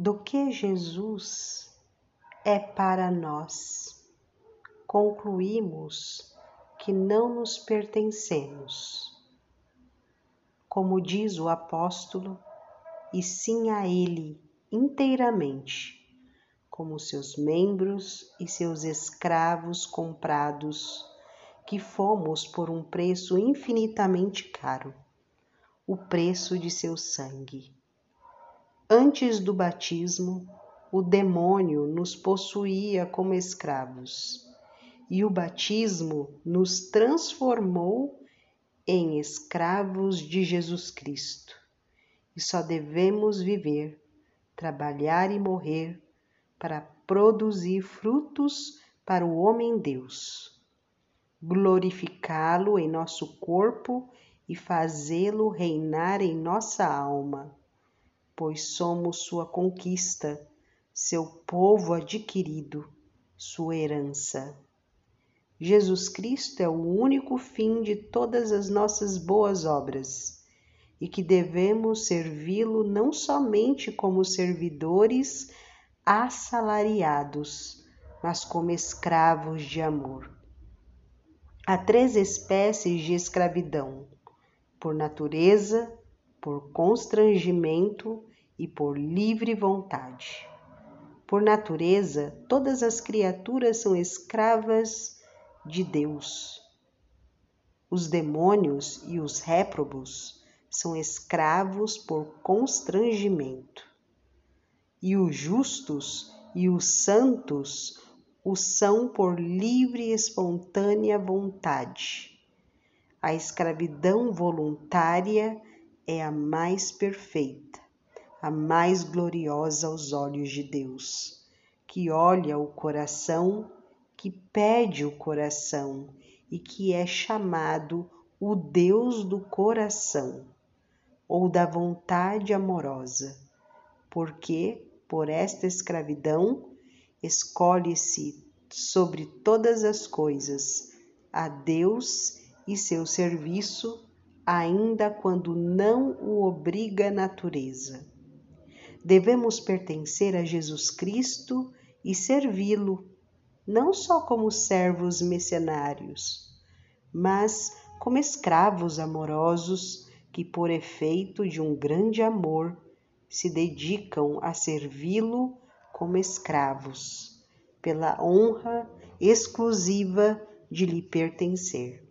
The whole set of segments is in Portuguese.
do que Jesus é para nós, concluímos que não nos pertencemos. Como diz o apóstolo, e sim a Ele inteiramente, como seus membros e seus escravos comprados, que fomos por um preço infinitamente caro o preço de seu sangue. Antes do batismo, o demônio nos possuía como escravos, e o batismo nos transformou em escravos de Jesus Cristo. E só devemos viver, trabalhar e morrer para produzir frutos para o homem-deus, glorificá-lo em nosso corpo e fazê-lo reinar em nossa alma, pois somos sua conquista, seu povo adquirido, sua herança. Jesus Cristo é o único fim de todas as nossas boas obras e que devemos servi-lo não somente como servidores assalariados, mas como escravos de amor. Há três espécies de escravidão: por natureza, por constrangimento e por livre vontade. Por natureza, todas as criaturas são escravas de Deus. Os demônios e os réprobos são escravos por constrangimento. E os justos e os santos o são por livre e espontânea vontade. A escravidão voluntária é a mais perfeita, a mais gloriosa aos olhos de Deus, que olha o coração, que pede o coração e que é chamado o Deus do coração ou da vontade amorosa, porque por esta escravidão escolhe-se sobre todas as coisas a Deus e seu serviço, ainda quando não o obriga a natureza. Devemos pertencer a Jesus Cristo e servi-lo, não só como servos mercenários, mas como escravos amorosos que, por efeito de um grande amor, se dedicam a servi-lo como escravos, pela honra exclusiva de lhe pertencer.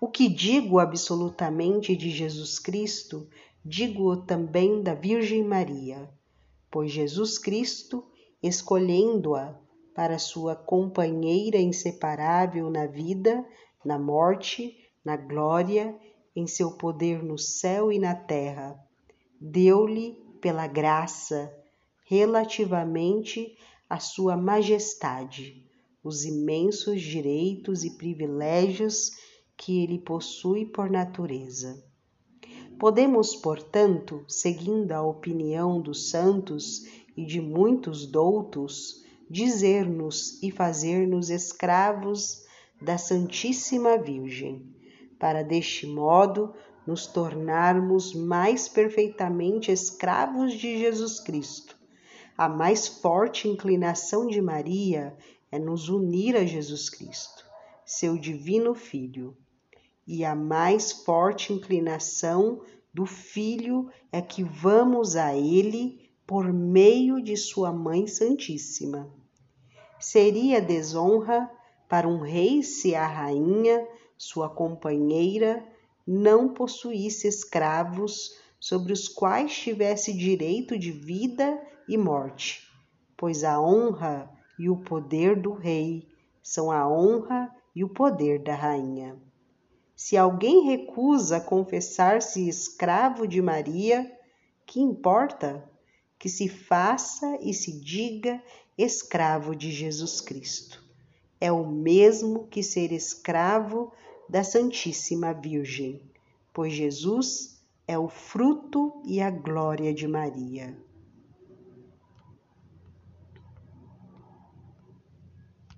O que digo absolutamente de Jesus Cristo, digo também da Virgem Maria, pois Jesus Cristo, escolhendo-a para sua companheira inseparável na vida, na morte, na glória, em seu poder no céu e na terra, deu-lhe pela graça, relativamente à sua majestade, os imensos direitos e privilégios que ele possui por natureza. Podemos, portanto, seguindo a opinião dos santos e de muitos doutos, dizer-nos e fazer-nos escravos da Santíssima Virgem, para deste modo nos tornarmos mais perfeitamente escravos de Jesus Cristo. A mais forte inclinação de Maria é nos unir a Jesus Cristo, seu divino Filho e a mais forte inclinação do Filho é que vamos a Ele por meio de Sua Mãe Santíssima. Seria desonra para um rei se a rainha, sua companheira, não possuísse escravos sobre os quais tivesse direito de vida e morte, pois a honra e o poder do rei são a honra e o poder da rainha. Se alguém recusa confessar-se escravo de Maria, que importa? Que se faça e se diga escravo de Jesus Cristo. É o mesmo que ser escravo da Santíssima Virgem, pois Jesus é o fruto e a glória de Maria.